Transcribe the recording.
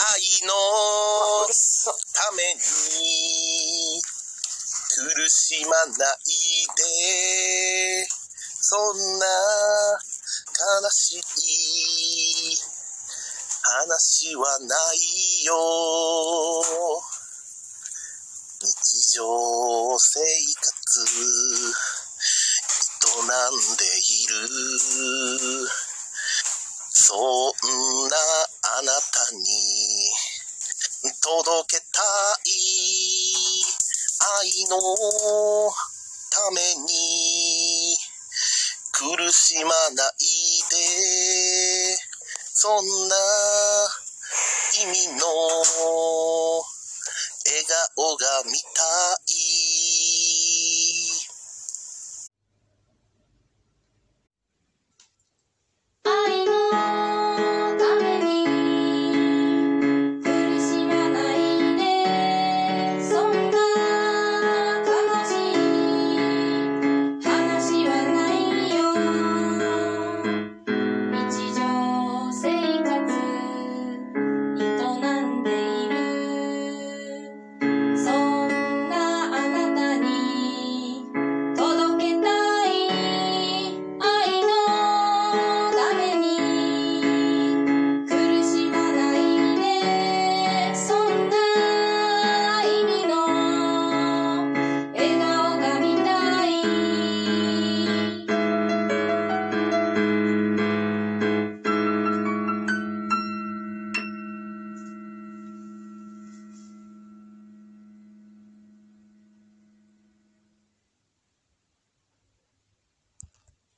愛のために苦しまないでそんな悲しい話はないよ。日常生活営んでいる。そんなあなたに届けたい愛のために苦しまないでそんな君の笑顔が見たい